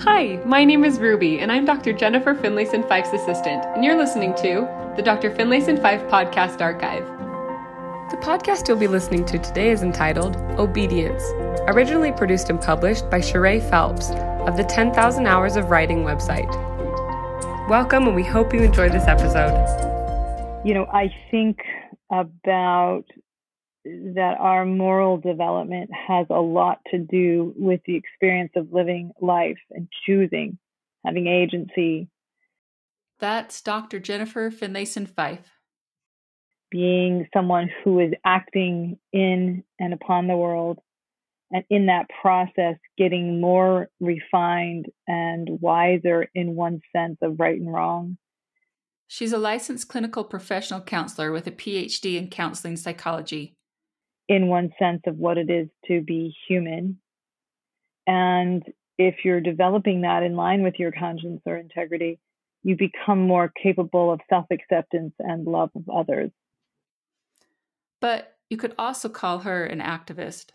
Hi, my name is Ruby, and I'm Dr. Jennifer Finlayson Fife's assistant, and you're listening to the Dr. Finlayson Fife Podcast Archive. The podcast you'll be listening to today is entitled Obedience, originally produced and published by Sheree Phelps of the 10,000 Hours of Writing website. Welcome, and we hope you enjoy this episode. You know, I think about that our moral development has a lot to do with the experience of living life and choosing, having agency. That's Dr. Jennifer Finlayson Fife. Being someone who is acting in and upon the world, and in that process, getting more refined and wiser in one sense of right and wrong. She's a licensed clinical professional counselor with a PhD in counseling psychology in one sense of what it is to be human. And if you're developing that in line with your conscience or integrity, you become more capable of self acceptance and love of others. But you could also call her an activist.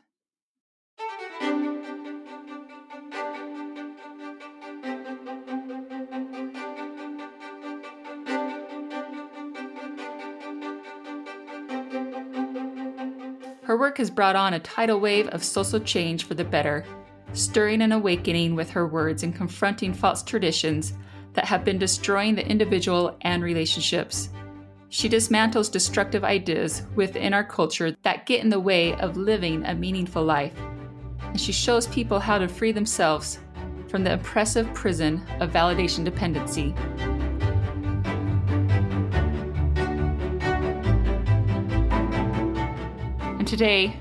Her work has brought on a tidal wave of social change for the better, stirring an awakening with her words and confronting false traditions that have been destroying the individual and relationships. She dismantles destructive ideas within our culture that get in the way of living a meaningful life. And she shows people how to free themselves from the oppressive prison of validation dependency. Today,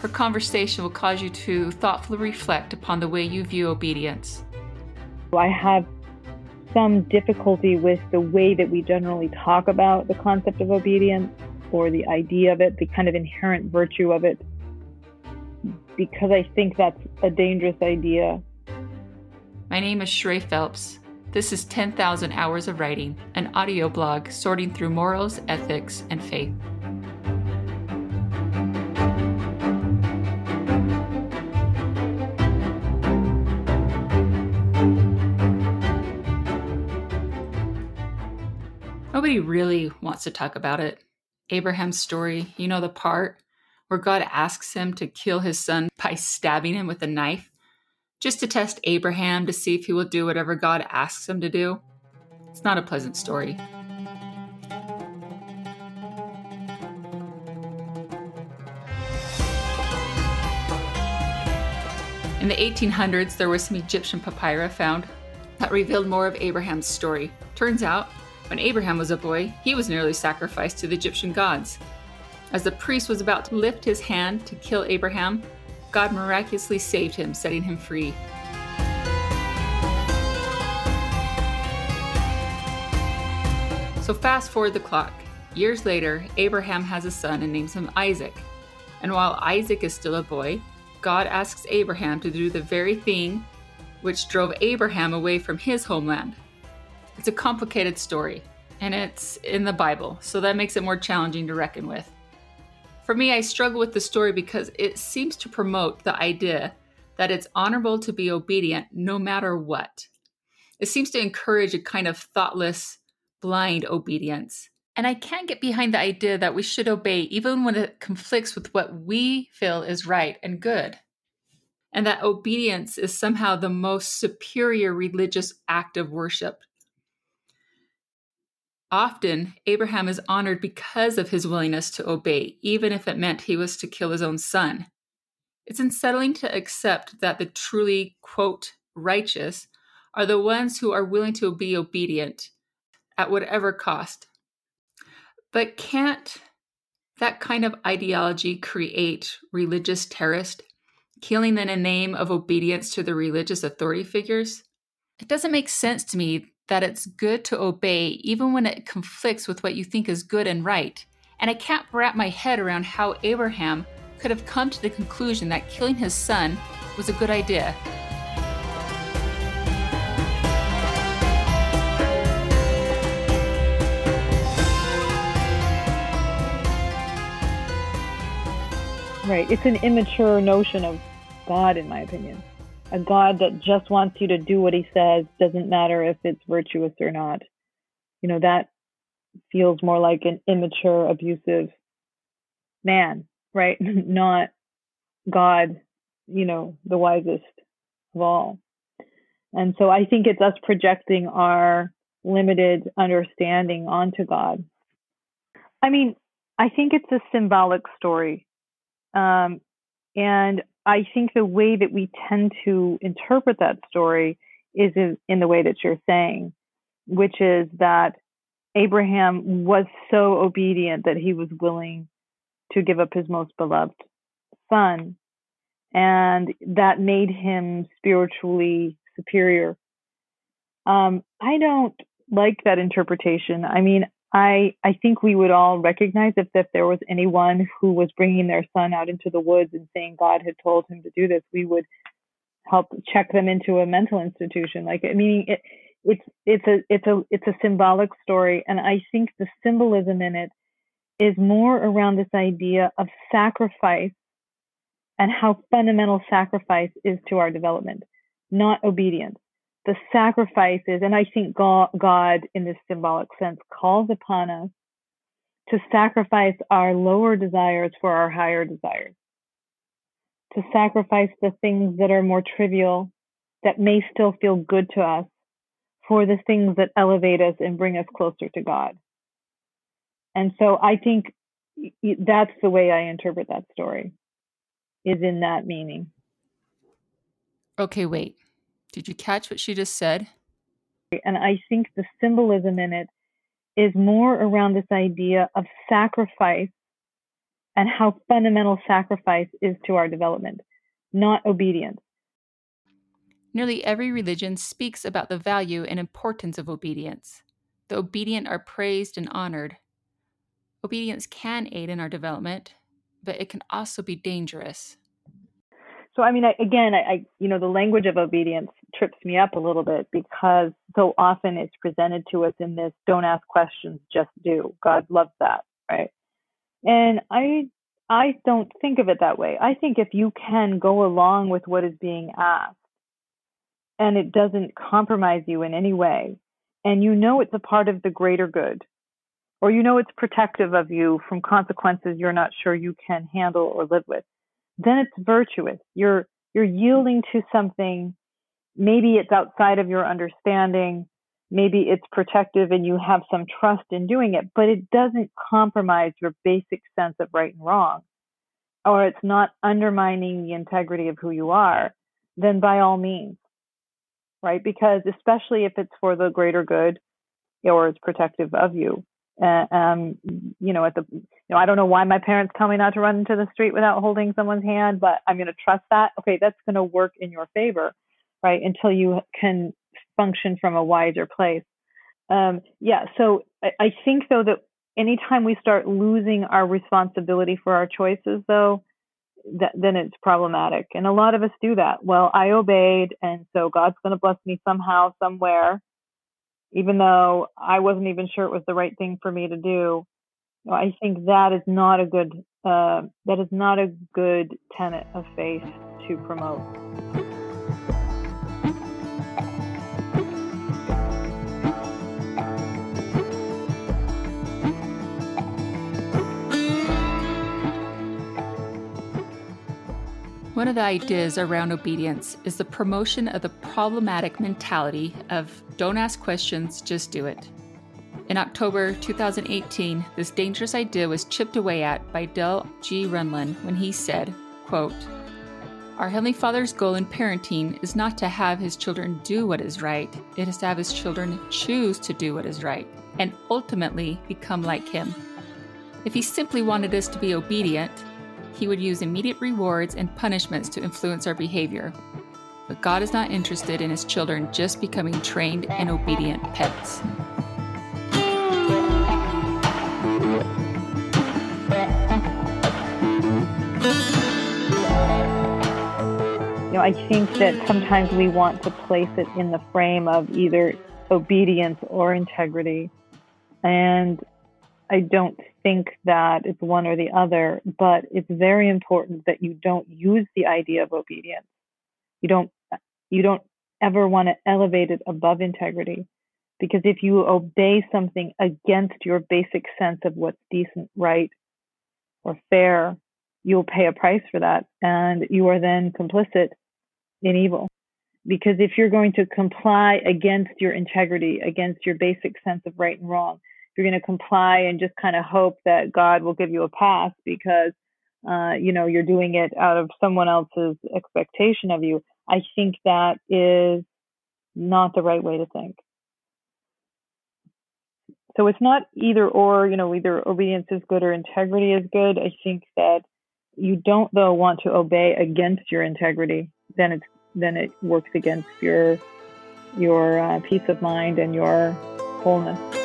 her conversation will cause you to thoughtfully reflect upon the way you view obedience. I have some difficulty with the way that we generally talk about the concept of obedience or the idea of it, the kind of inherent virtue of it, because I think that's a dangerous idea. My name is Sheree Phelps. This is 10,000 Hours of Writing, an audio blog sorting through morals, ethics, and faith. Nobody really wants to talk about it. Abraham's story, you know the part where God asks him to kill his son by stabbing him with a knife, just to test Abraham to see if he will do whatever God asks him to do. It's not a pleasant story. In the 1800s, there was some Egyptian papyri found that revealed more of Abraham's story. Turns out, when Abraham was a boy, he was nearly sacrificed to the Egyptian gods. As the priest was about to lift his hand to kill Abraham, God miraculously saved him, setting him free. So, fast forward the clock. Years later, Abraham has a son and names him Isaac. And while Isaac is still a boy, God asks Abraham to do the very thing which drove Abraham away from his homeland it's a complicated story, and it's in the Bible, so that makes it more challenging to reckon with. For me, I struggle with the story because it seems to promote the idea that it's honorable to be obedient no matter what. It seems to encourage a kind of thoughtless, blind obedience. And I can't get behind the idea that we should obey even when it conflicts with what we feel is right and good. And that obedience is somehow the most superior religious act of worship Often, Abraham is honored because of his willingness to obey, even if it meant he was to kill his own son. It's unsettling to accept that the truly, quote, righteous are the ones who are willing to be obedient at whatever cost. But can't that kind of ideology create religious terrorists, killing in the name of obedience to the religious authority figures? It doesn't make sense to me that it's good to obey even when it conflicts with what you think is good and right. And I can't wrap my head around how Abraham could have come to the conclusion that killing his son was a good idea. Right. It's an immature notion of God, in my opinion. A God that just wants you to do what he says, doesn't matter if it's virtuous or not. You know, that feels more like an immature, abusive man, right? not God, you know, the wisest of all. And so I think it's us projecting our limited understanding onto God. I mean, I think it's a symbolic story. Um, and I think the way that we tend to interpret that story is in, in the way that you're saying, which is that Abraham was so obedient that he was willing to give up his most beloved son. And that made him spiritually superior. Um, I don't like that interpretation. I mean, I I think we would all recognize if, if there was anyone who was bringing their son out into the woods and saying God had told him to do this, we would help check them into a mental institution. Like, I mean, it, it's it's a it's a it's a symbolic story, and I think the symbolism in it is more around this idea of sacrifice and how fundamental sacrifice is to our development, not obedience the sacrifices, and I think God, God, in this symbolic sense, calls upon us to sacrifice our lower desires for our higher desires, to sacrifice the things that are more trivial, that may still feel good to us, for the things that elevate us and bring us closer to God. And so I think that's the way I interpret that story, is in that meaning. Okay, wait. Did you catch what she just said? And I think the symbolism in it is more around this idea of sacrifice and how fundamental sacrifice is to our development, not obedience. Nearly every religion speaks about the value and importance of obedience. The obedient are praised and honored. Obedience can aid in our development, but it can also be dangerous so I mean, I, again, I, I, you know, the language of obedience trips me up a little bit because so often it's presented to us in this "don't ask questions, just do." God loves that, right? And I, I don't think of it that way. I think if you can go along with what is being asked, and it doesn't compromise you in any way, and you know it's a part of the greater good, or you know it's protective of you from consequences you're not sure you can handle or live with then it's virtuous. You're you're yielding to something. Maybe it's outside of your understanding. Maybe it's protective and you have some trust in doing it, but it doesn't compromise your basic sense of right and wrong, or it's not undermining the integrity of who you are, then by all means, right? Because especially if it's for the greater good or it's protective of you, uh, um, you know, at the, you know, I don't know why my parents tell me not to run into the street without holding someone's hand, but I'm going to trust that. Okay, that's going to work in your favor, right? Until you can function from a wiser place. Um, yeah, so I, I think though that anytime we start losing our responsibility for our choices, though, that, then it's problematic. And a lot of us do that. Well, I obeyed, and so God's going to bless me somehow, somewhere even though I wasn't even sure it was the right thing for me to do. I think that is not a good uh, that is not a good tenet of faith to promote. One of the ideas around obedience is the promotion of the problematic mentality of don't ask questions, just do it. In October 2018, this dangerous idea was chipped away at by Dale G. Renlund when he said, quote, Our Heavenly Father's goal in parenting is not to have his children do what is right, it is to have his children choose to do what is right and ultimately become like him. If he simply wanted us to be obedient, he would use immediate rewards and punishments to influence our behavior. But God is not interested in his children just becoming trained and obedient pets. You know, I think that sometimes we want to place it in the frame of either obedience or integrity. And I don't think that it's one or the other, but it's very important that you don't use the idea of obedience. You don't You don't ever want to elevate it above integrity. Because if you obey something against your basic sense of what's decent, right, or fair, you'll pay a price for that. And you are then complicit in evil. Because if you're going to comply against your integrity, against your basic sense of right and wrong, you're going to comply and just kind of hope that God will give you a pass because, uh, you know, you're doing it out of someone else's expectation of you. I think that is not the right way to think. So it's not either or, you know, either obedience is good or integrity is good. I think that you don't though want to obey against your integrity. Then it's then it works against your your uh, peace of mind and your wholeness.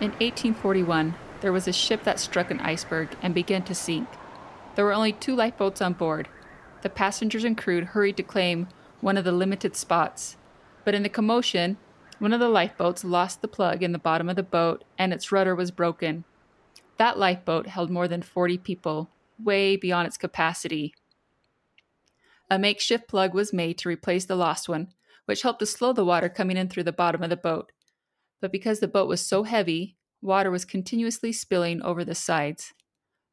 In 1841, there was a ship that struck an iceberg and began to sink. There were only two lifeboats on board. The passengers and crew hurried to claim one of the limited spots. But in the commotion, one of the lifeboats lost the plug in the bottom of the boat and its rudder was broken. That lifeboat held more than 40 people, way beyond its capacity. A makeshift plug was made to replace the lost one, which helped to slow the water coming in through the bottom of the boat but because the boat was so heavy, water was continuously spilling over the sides.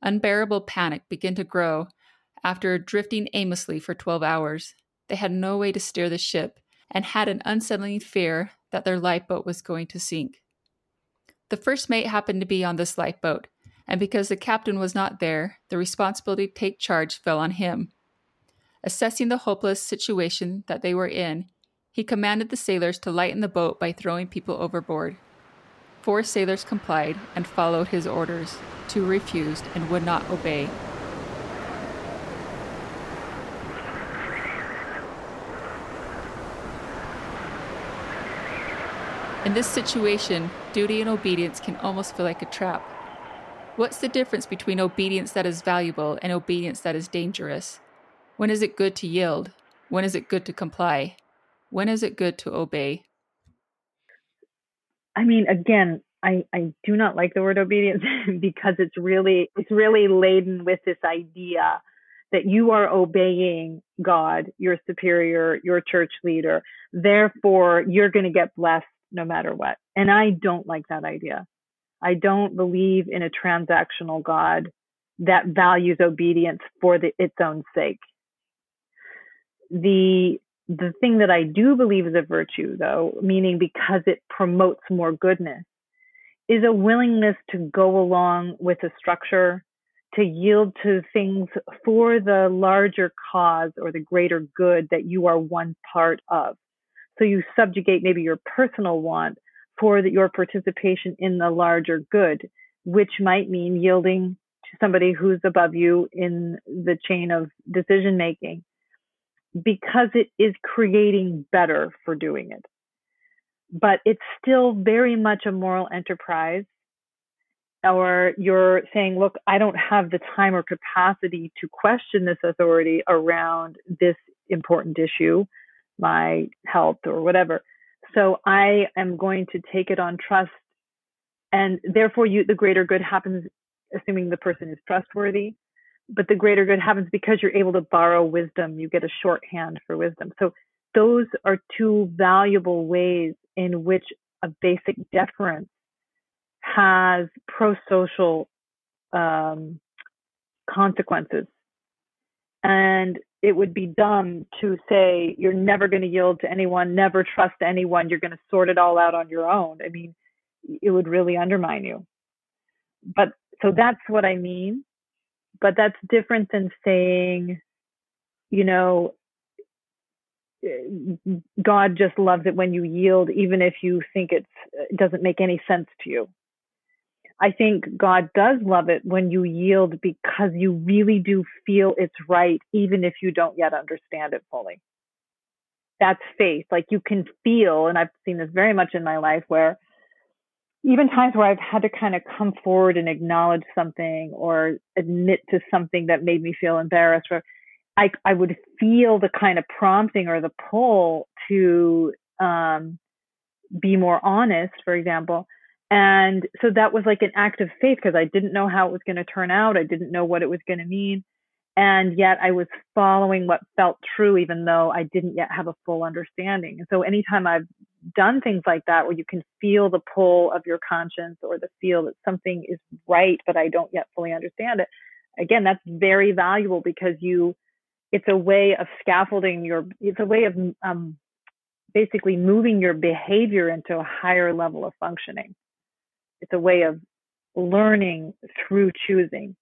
Unbearable panic began to grow after drifting aimlessly for 12 hours. They had no way to steer the ship and had an unsettling fear that their lifeboat was going to sink. The first mate happened to be on this lifeboat, and because the captain was not there, the responsibility to take charge fell on him. Assessing the hopeless situation that they were in, he commanded the sailors to lighten the boat by throwing people overboard. Four sailors complied and followed his orders. Two refused and would not obey. In this situation, duty and obedience can almost feel like a trap. What's the difference between obedience that is valuable and obedience that is dangerous? When is it good to yield? When is it good to comply? When is it good to obey? I mean, again, I, I do not like the word obedience because it's really it's really laden with this idea that you are obeying God, your superior, your church leader. Therefore, you're going to get blessed no matter what. And I don't like that idea. I don't believe in a transactional God that values obedience for the, its own sake. The the thing that I do believe is a virtue, though, meaning because it promotes more goodness, is a willingness to go along with a structure, to yield to things for the larger cause or the greater good that you are one part of. So you subjugate maybe your personal want for the, your participation in the larger good, which might mean yielding to somebody who's above you in the chain of decision making because it is creating better for doing it. But it's still very much a moral enterprise. Or you're saying, look, I don't have the time or capacity to question this authority around this important issue, my health or whatever. So I am going to take it on trust. And therefore, you, the greater good happens, assuming the person is trustworthy but the greater good happens because you're able to borrow wisdom. You get a shorthand for wisdom. So those are two valuable ways in which a basic deference has pro-social um, consequences. And it would be dumb to say you're never going to yield to anyone, never trust anyone, you're going to sort it all out on your own. I mean, it would really undermine you. But so that's what I mean but that's different than saying, you know, eh, God just loves it when you yield, even if you think it's, it doesn't make any sense to you. I think God does love it when you yield because you really do feel it's right, even if you don't yet understand it fully. That's faith. Like you can feel, and I've seen this very much in my life where even times where I've had to kind of come forward and acknowledge something or admit to something that made me feel embarrassed or I, I would feel the kind of prompting or the pull to um, be more honest, for example. And so that was like an act of faith because I didn't know how it was going to turn out. I didn't know what it was going to mean. And yet I was following what felt true, even though I didn't yet have a full understanding. And so anytime I've done things like that, where you can feel the pull of your conscience or the feel that something is right, but I don't yet fully understand it, again, that's very valuable because you, it's a way of scaffolding your, it's a way of um, basically moving your behavior into a higher level of functioning. It's a way of learning through choosing.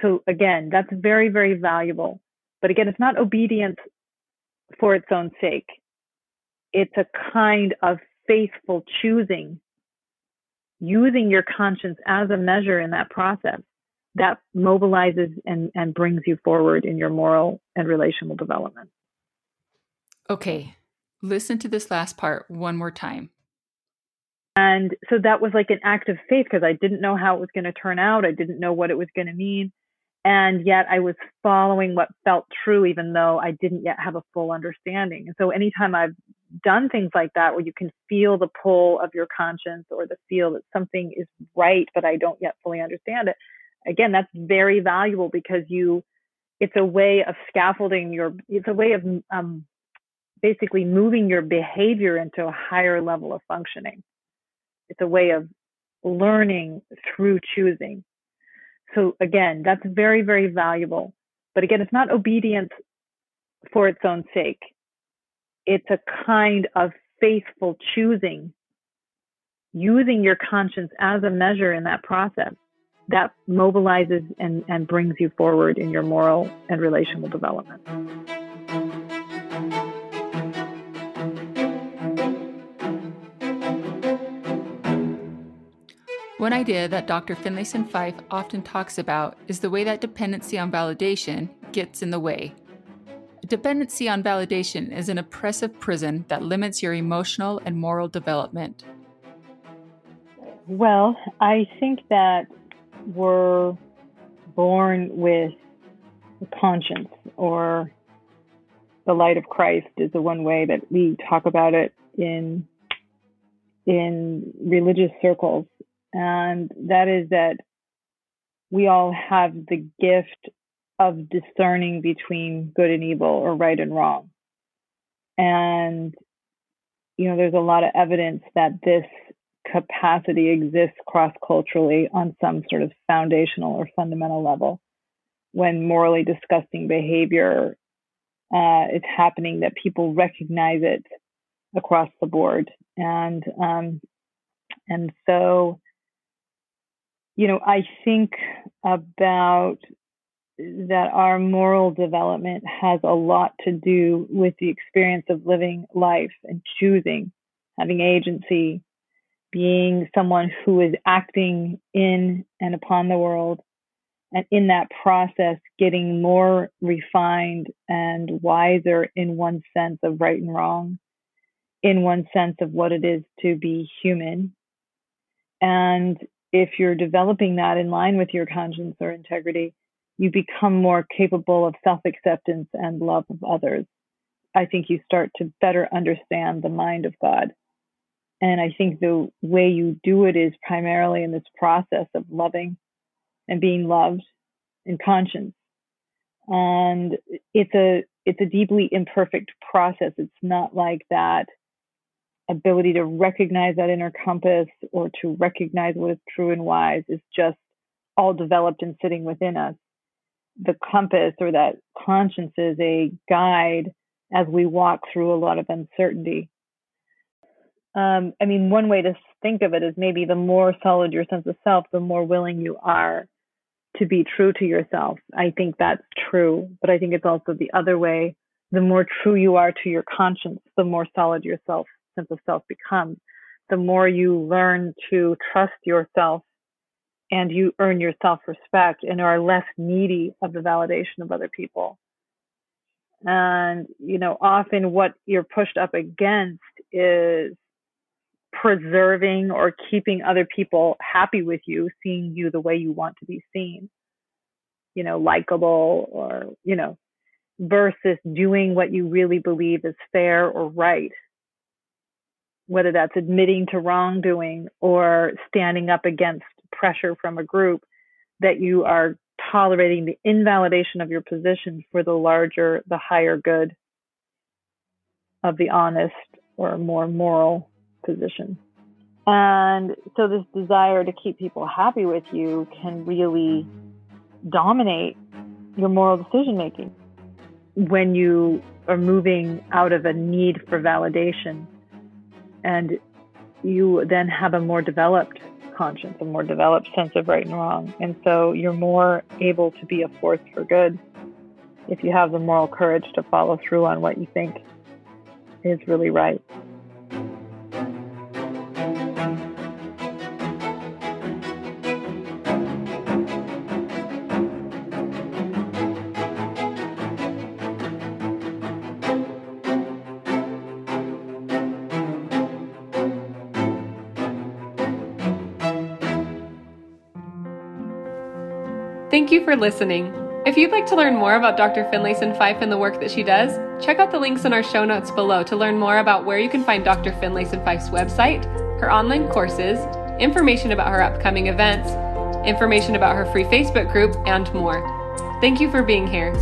So again, that's very, very valuable. But again, it's not obedience for its own sake. It's a kind of faithful choosing, using your conscience as a measure in that process that mobilizes and, and brings you forward in your moral and relational development. Okay, listen to this last part one more time. And so that was like an act of faith because I didn't know how it was going to turn out. I didn't know what it was going to mean. And yet I was following what felt true, even though I didn't yet have a full understanding. And so anytime I've done things like that, where you can feel the pull of your conscience or the feel that something is right, but I don't yet fully understand it, again, that's very valuable because you, it's a way of scaffolding your, it's a way of um, basically moving your behavior into a higher level of functioning. It's a way of learning through choosing. So again, that's very, very valuable. But again, it's not obedience for its own sake. It's a kind of faithful choosing, using your conscience as a measure in that process that mobilizes and, and brings you forward in your moral and relational development. One idea that Dr. Finlayson Fife often talks about is the way that dependency on validation gets in the way. Dependency on validation is an oppressive prison that limits your emotional and moral development. Well, I think that we're born with a conscience or the light of Christ is the one way that we talk about it in in religious circles and that is that we all have the gift of discerning between good and evil or right and wrong. And, you know, there's a lot of evidence that this capacity exists cross culturally on some sort of foundational or fundamental level. When morally disgusting behavior uh, is happening, that people recognize it across the board. And, um, and so, you know, I think about that our moral development has a lot to do with the experience of living life and choosing, having agency, being someone who is acting in and upon the world, and in that process, getting more refined and wiser in one sense of right and wrong, in one sense of what it is to be human. And if you're developing that in line with your conscience or integrity, you become more capable of self acceptance and love of others. I think you start to better understand the mind of God. And I think the way you do it is primarily in this process of loving and being loved in conscience. And it's a it's a deeply imperfect process. It's not like that ability to recognize that inner compass or to recognize what is true and wise is just all developed and sitting within us. The compass or that conscience is a guide as we walk through a lot of uncertainty. Um, I mean, one way to think of it is maybe the more solid your sense of self, the more willing you are to be true to yourself. I think that's true, but I think it's also the other way. The more true you are to your conscience, the more solid yourself sense of self becomes, the more you learn to trust yourself and you earn your self respect and are less needy of the validation of other people. And, you know, often what you're pushed up against is preserving or keeping other people happy with you, seeing you the way you want to be seen, you know, likable or, you know, versus doing what you really believe is fair or right. Whether that's admitting to wrongdoing or standing up against pressure from a group, that you are tolerating the invalidation of your position for the larger, the higher good of the honest or more moral position. And so, this desire to keep people happy with you can really dominate your moral decision making when you are moving out of a need for validation and you then have a more developed conscience, a more developed sense of right and wrong. And so you're more able to be a force for good if you have the moral courage to follow through on what you think is really right. Thank you for listening. If you'd like to learn more about Dr. Finlayson Fife and the work that she does, check out the links in our show notes below to learn more about where you can find Dr. Finlayson Fife's website, her online courses, information about her upcoming events, information about her free Facebook group, and more. Thank you for being here.